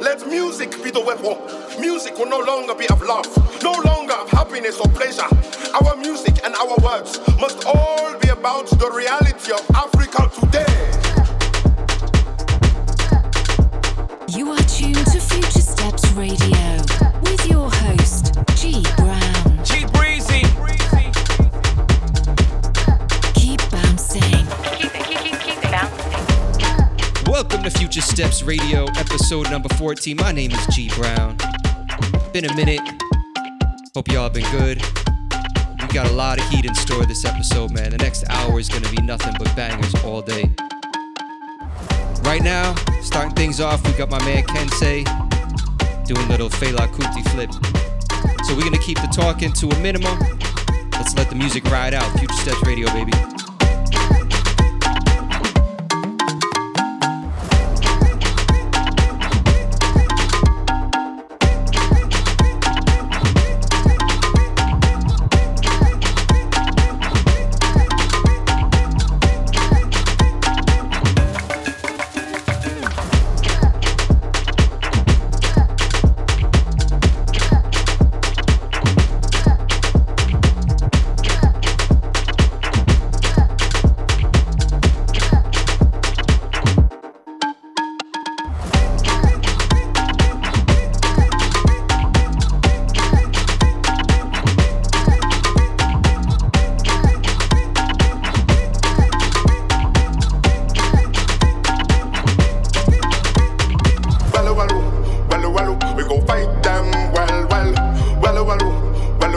Let music be the weapon. Music will no longer be of love, no longer of happiness or pleasure. Our music and our words must all be about the reality of Africa today. You are tuned to Future Steps Radio with your host, G Brown. Welcome to Future Steps Radio, episode number 14. My name is G Brown. Been a minute. Hope y'all been good. We got a lot of heat in store this episode, man. The next hour is gonna be nothing but bangers all day. Right now, starting things off, we got my man Kensei doing a little Fela Kuti flip. So we're gonna keep the talking to a minimum. Let's let the music ride out. Future Steps Radio, baby.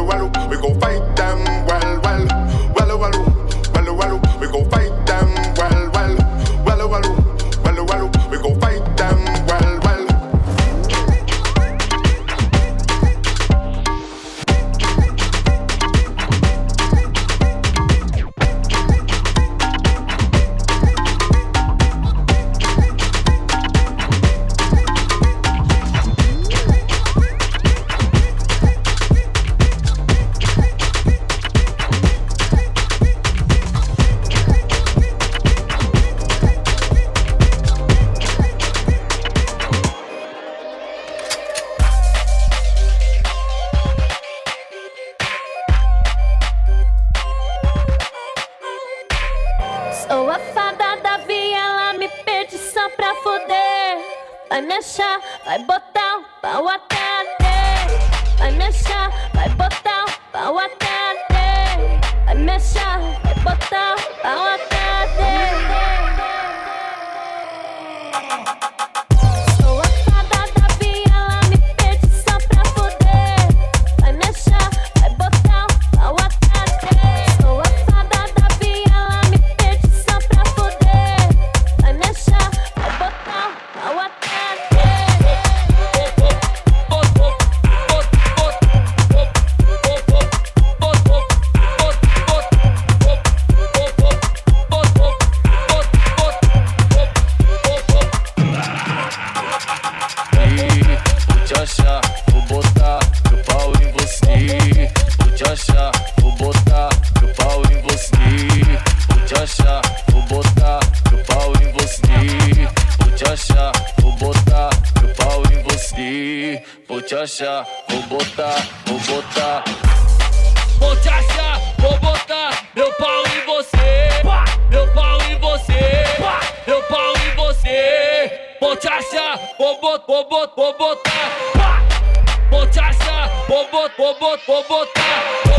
We go fight them. Achar, vou botar meu pau em você. Vou te achar, vou botar, vou botar. Vou te achar, vou botar meu pau em você. Meu pau em você. Meu pau em você. Vou te achar, vou botar, vou botar, vou botar. Vou te achar, vou botar, vou botar,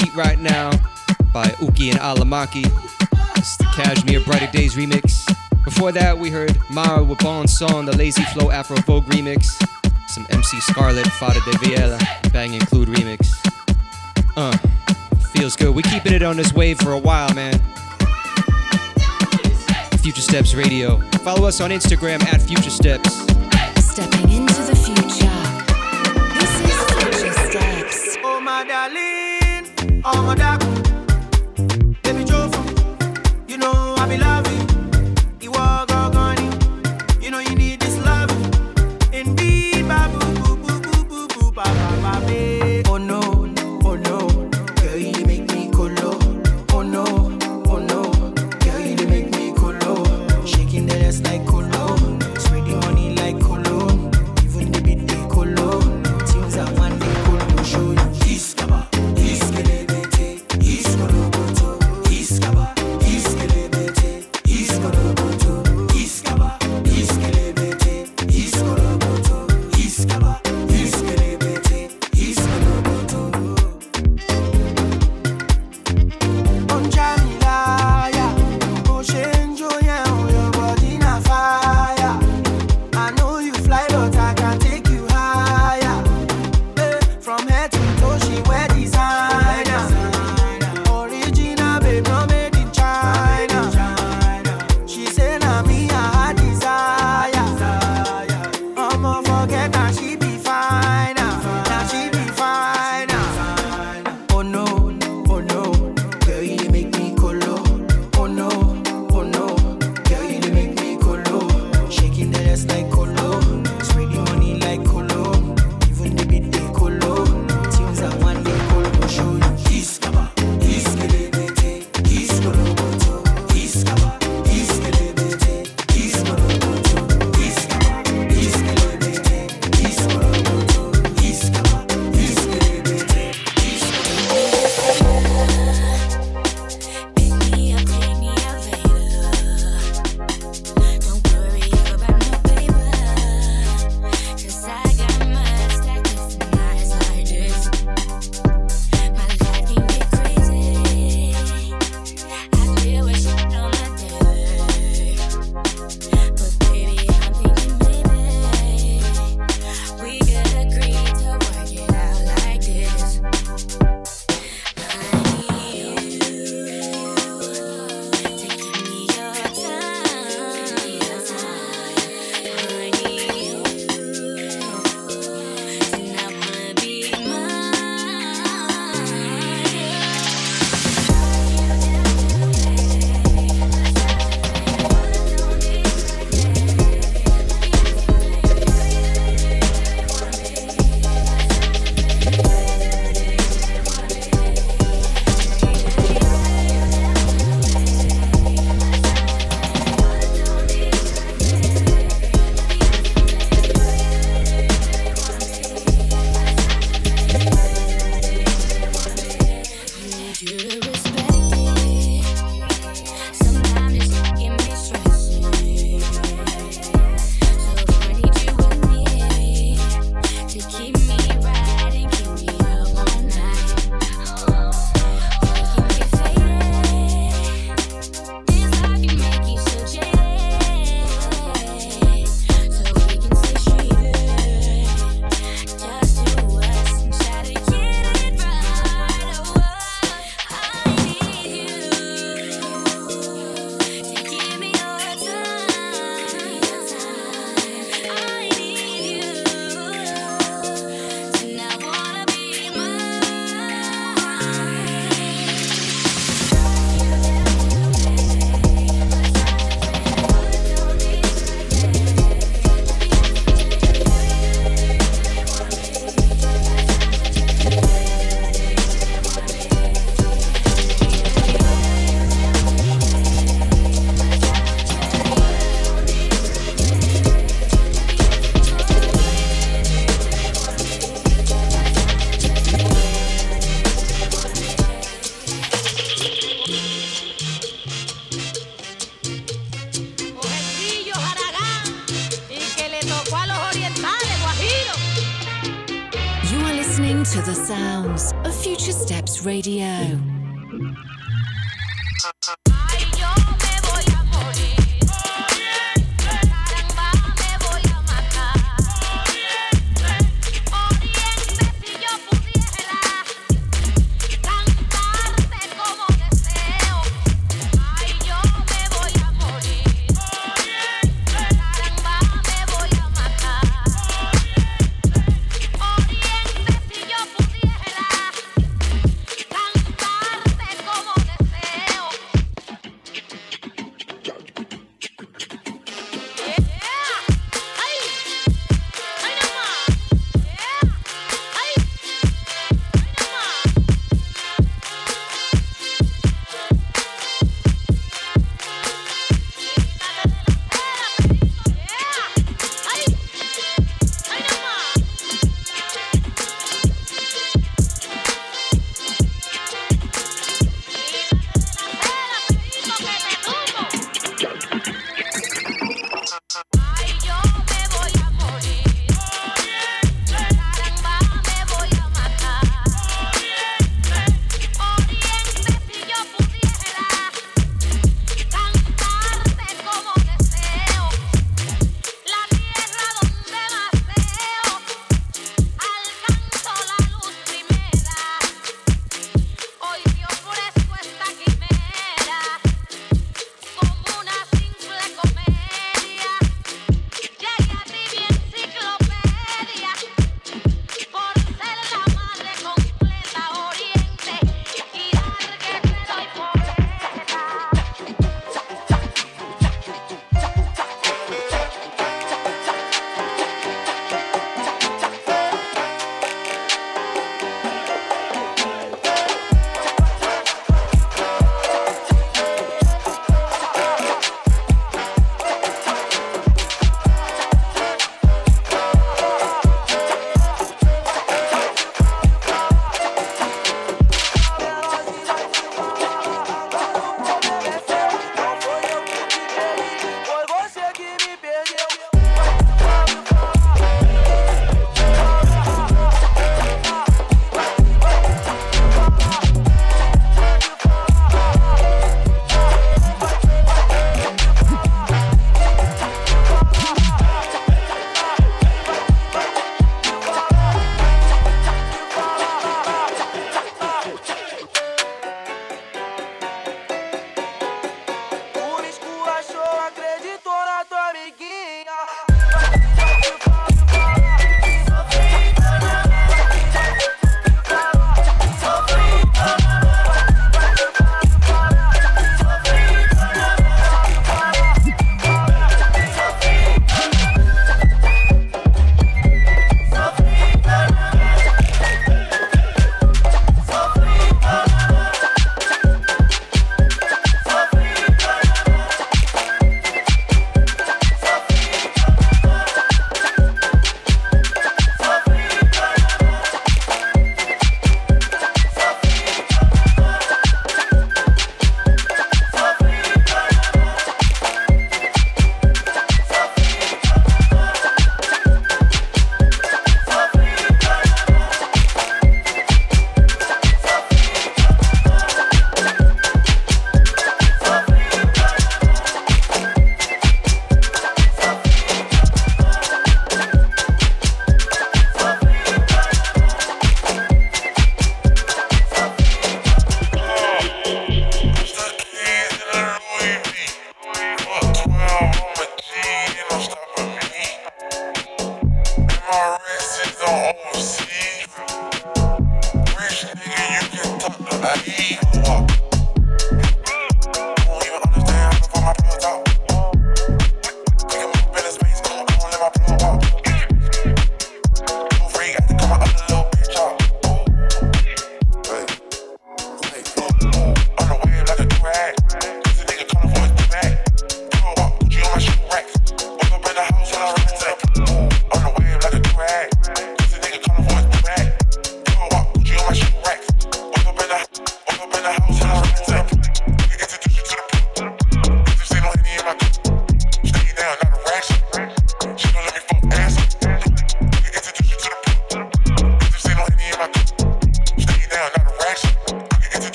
Heat right now by Uki and Alamaki. It's the Cajmere Brighter Days remix. Before that, we heard Mara with Bon the Lazy Flow Afro Vogue remix. Some MC Scarlet, Fada de Viela, Bang Include remix. Uh, feels good. We keeping it on this wave for a while, man. Future Steps Radio. Follow us on Instagram at Future Steps. Stepping into the future. This is Future Steps. Oh, my darling. All my dark.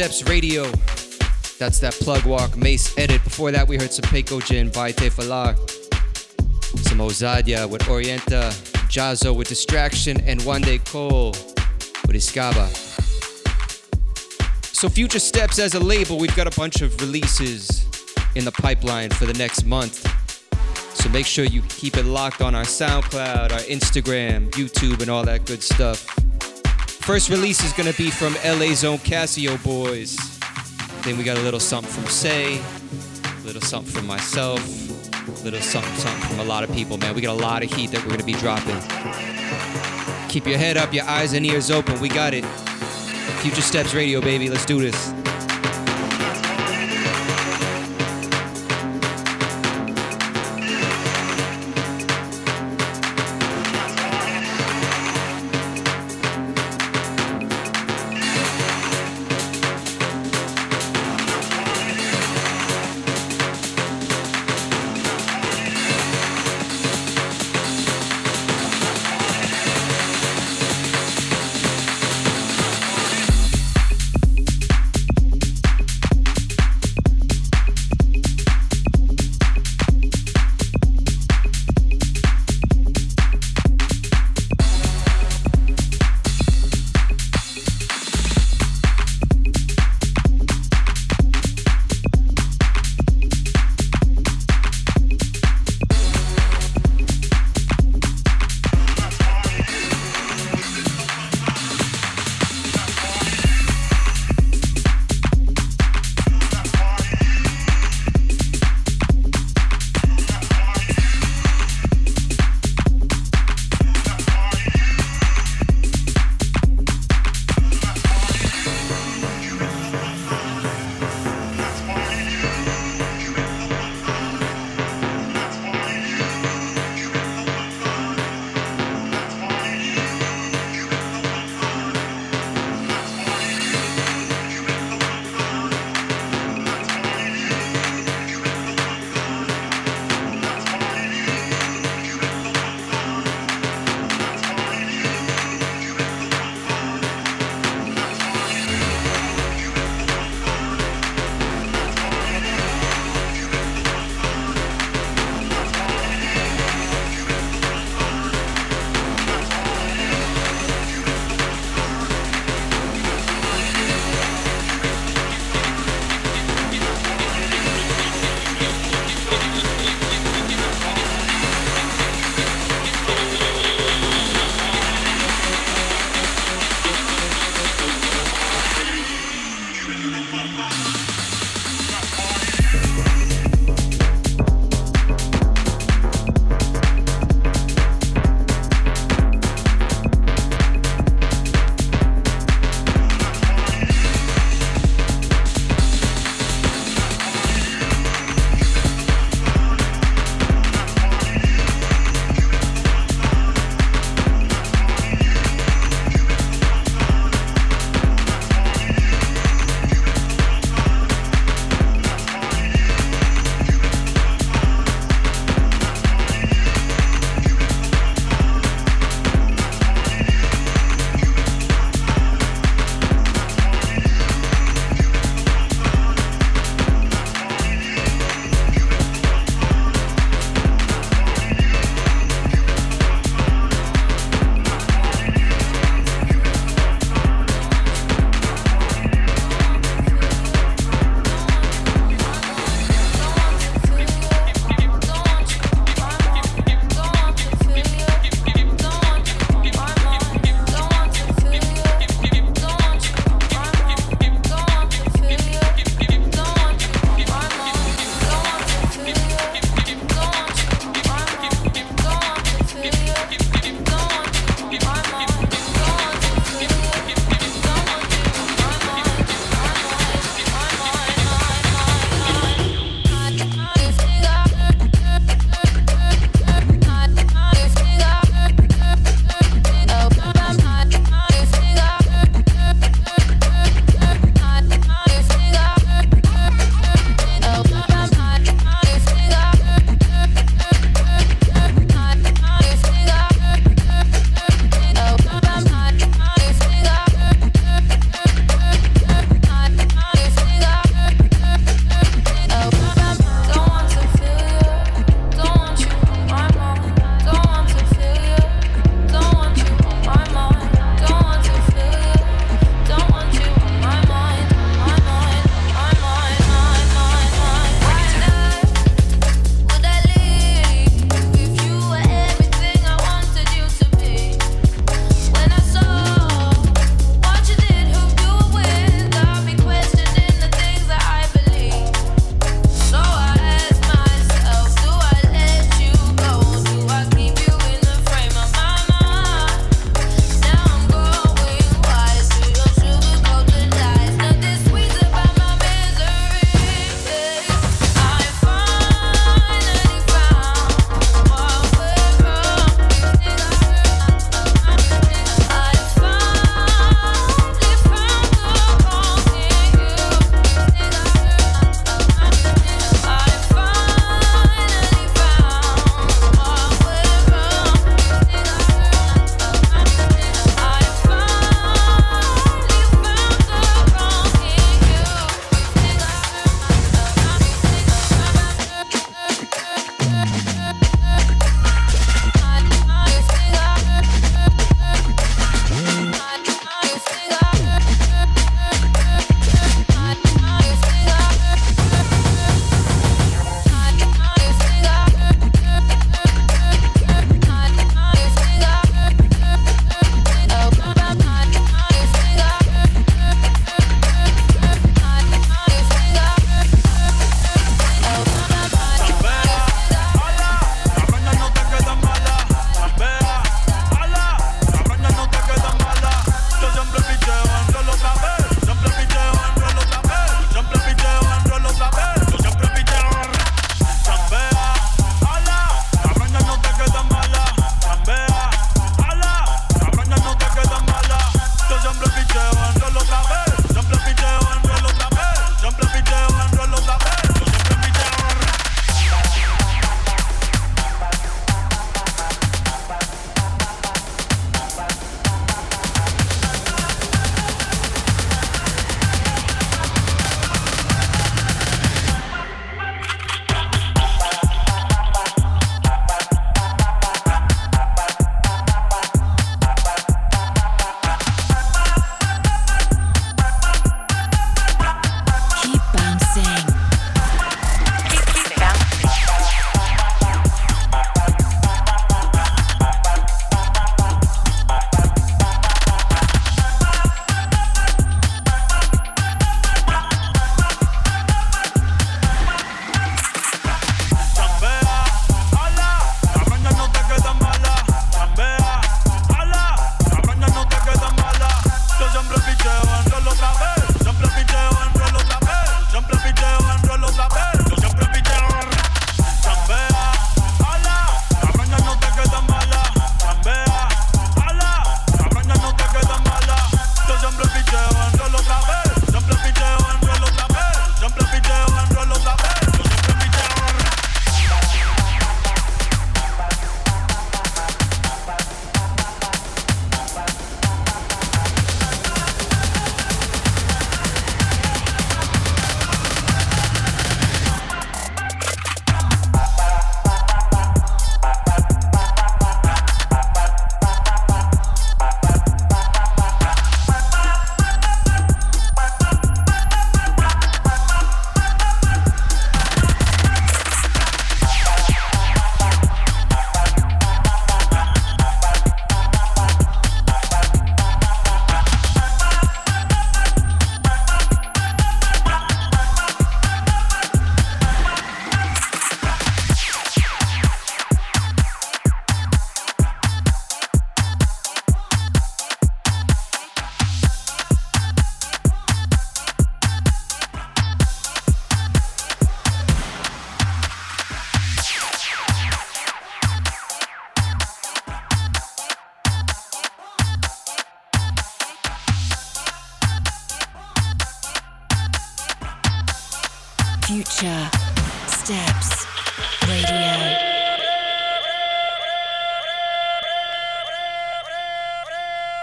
Steps Radio. That's that plug walk, Mace edit. Before that, we heard some Peco Jin by Tefala, some Ozadia with Orienta, Jazzo with Distraction, and Wande Coal with Iskaba. So, Future Steps as a label, we've got a bunch of releases in the pipeline for the next month. So, make sure you keep it locked on our SoundCloud, our Instagram, YouTube, and all that good stuff. First release is gonna be from LA's own Casio Boys. Then we got a little something from Say, a little something from myself, a little something, something from a lot of people, man. We got a lot of heat that we're gonna be dropping. Keep your head up, your eyes and ears open. We got it. Future Steps Radio, baby. Let's do this.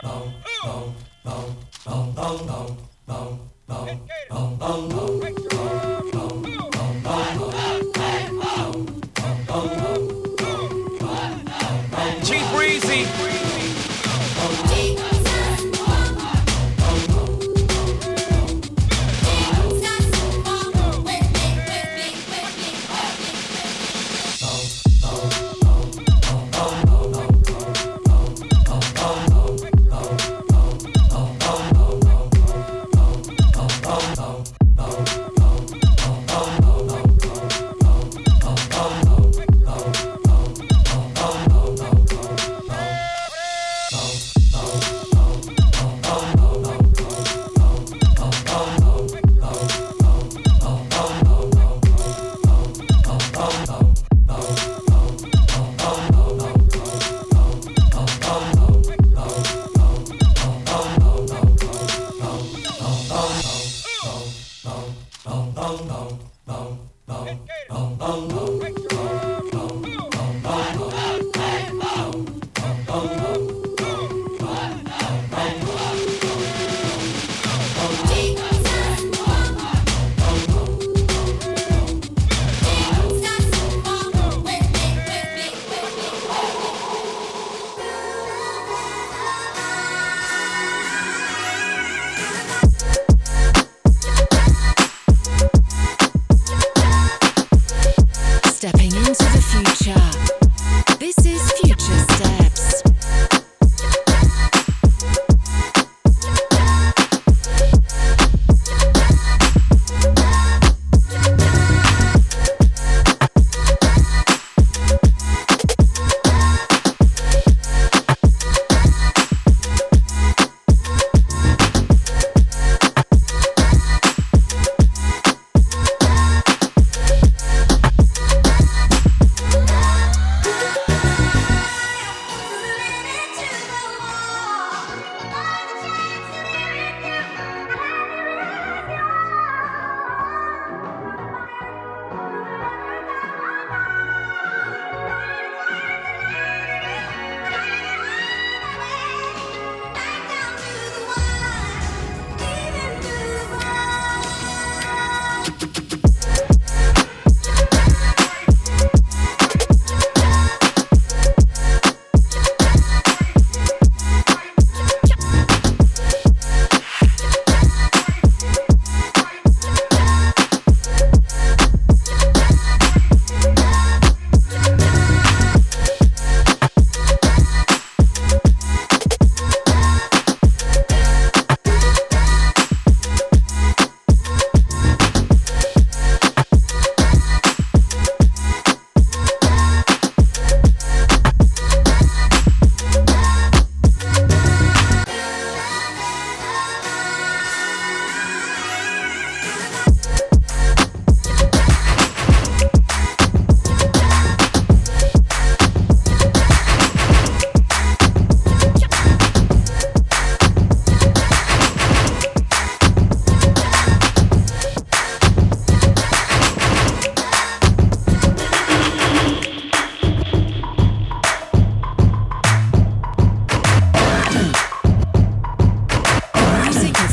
G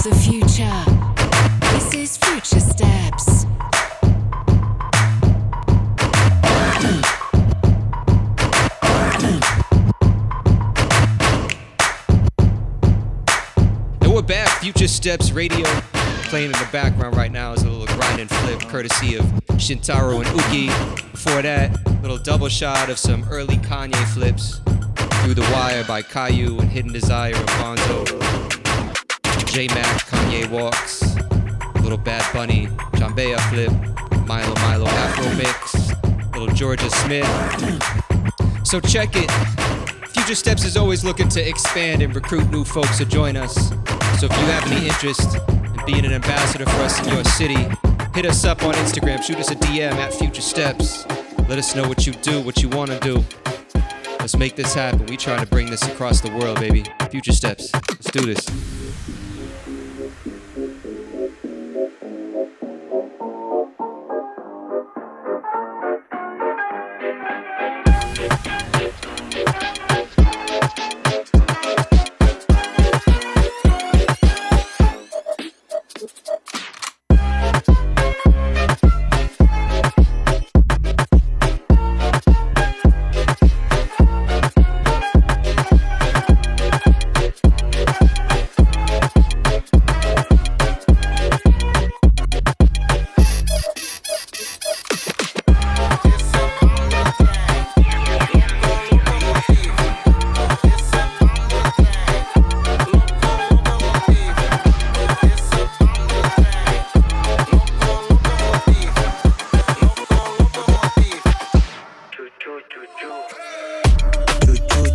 the future. This is Future Steps. And we're back. Future Steps Radio. Playing in the background right now is a little grind and flip courtesy of Shintaro and Uki. Before that, little double shot of some early Kanye flips. Through the Wire by Caillou and Hidden Desire of Bonzo. J Mac, Kanye Walks. Little Bad Bunny, Jambea flip. Milo Milo Afro mix. Little Georgia Smith. So check it. Future Steps is always looking to expand and recruit new folks to join us. So if you have any interest in being an ambassador for us in your city, hit us up on Instagram, shoot us a DM at Future Steps. Let us know what you do, what you want to do. Let's make this happen. We trying to bring this across the world, baby. Future Steps. Let's do this. Passagiers,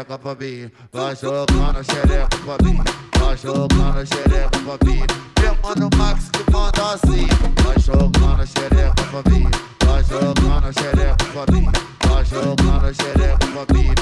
xereca pra mim, vai jogando xereca pra mim, vai na xereca pra mim. Meu mano Max que manda assim, vai jogar na xereca pra mim, vai na xereca pra mim, vai na xereca pra mim.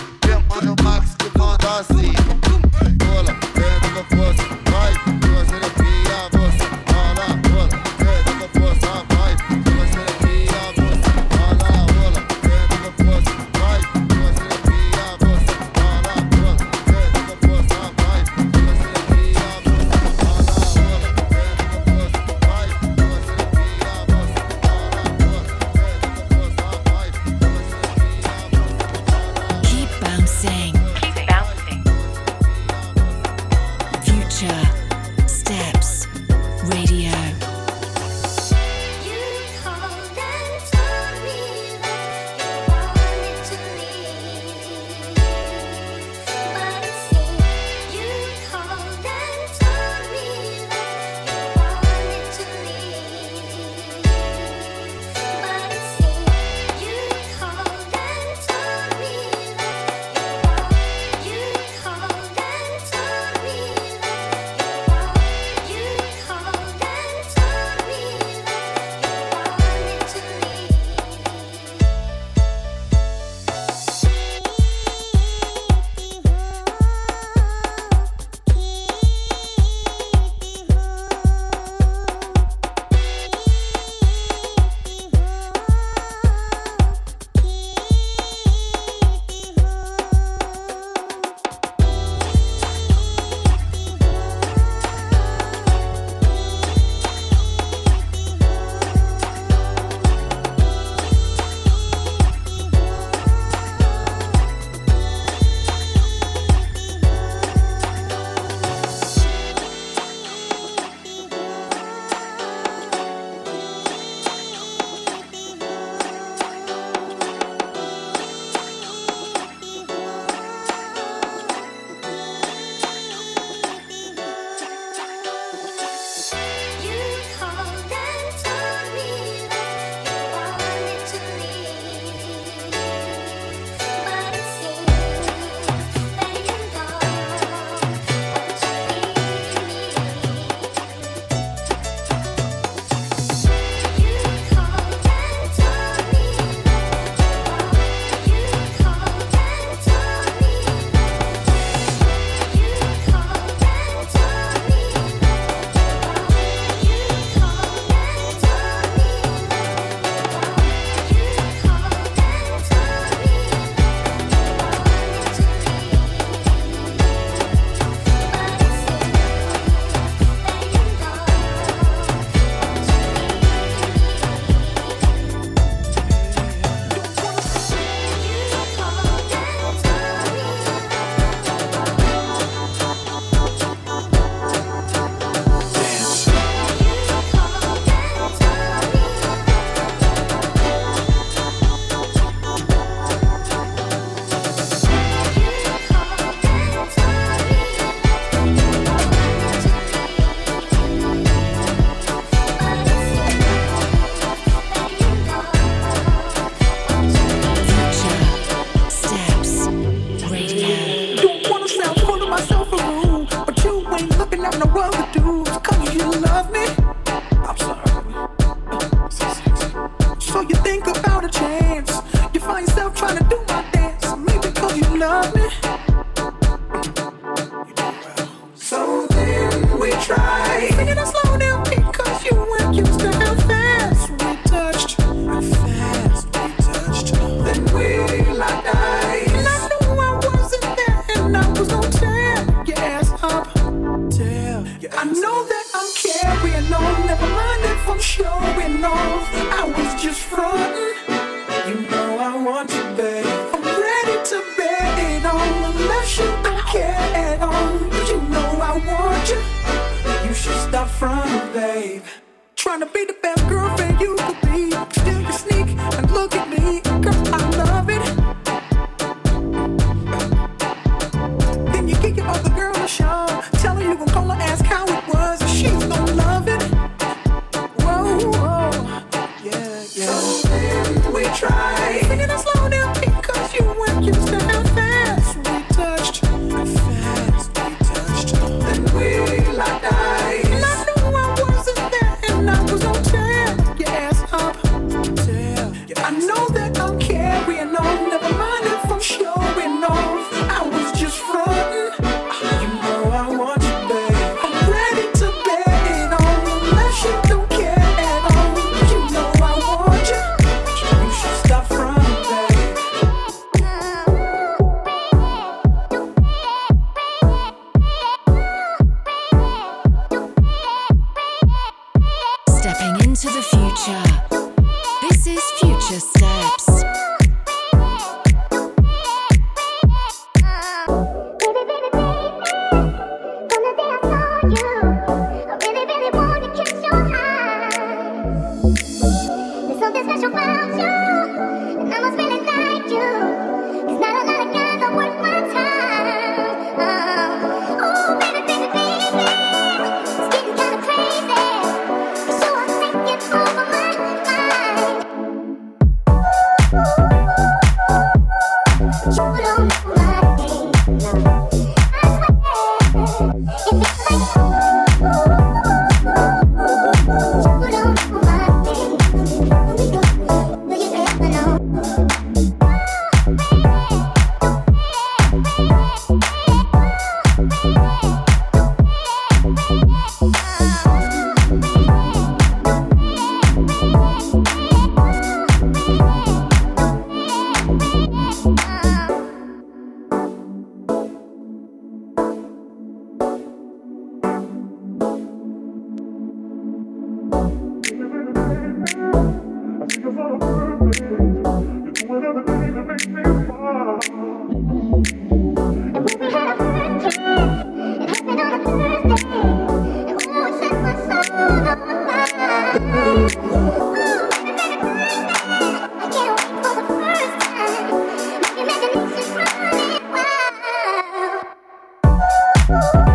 You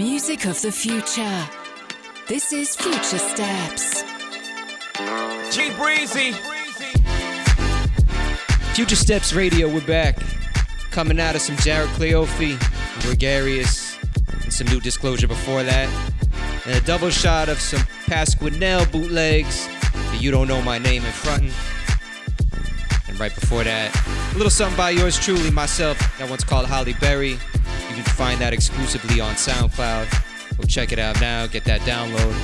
music of the future. This is Future Steps. G Breezy. Future Steps Radio, we're back. Coming out of some Jared Cleofe, Gregarious, and some new disclosure before that. And a double shot of some Pasquinel bootlegs, the You Don't Know My Name in frontin'. And right before that, a little something by yours truly, myself, that one's called Holly Berry. Can find that exclusively on SoundCloud. Go check it out now, get that download.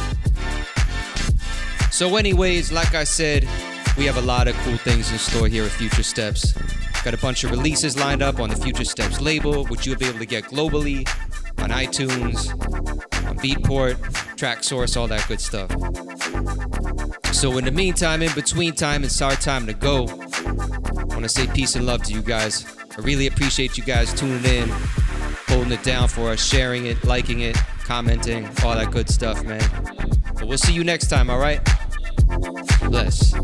So, anyways, like I said, we have a lot of cool things in store here at Future Steps. Got a bunch of releases lined up on the Future Steps label, which you'll be able to get globally on iTunes, on Beatport, Traxsource, all that good stuff. So, in the meantime, in between time, it's our time to go. I want to say peace and love to you guys. I really appreciate you guys tuning in, holding it down for us, sharing it, liking it, commenting, all that good stuff, man. But we'll see you next time, all right? Bless.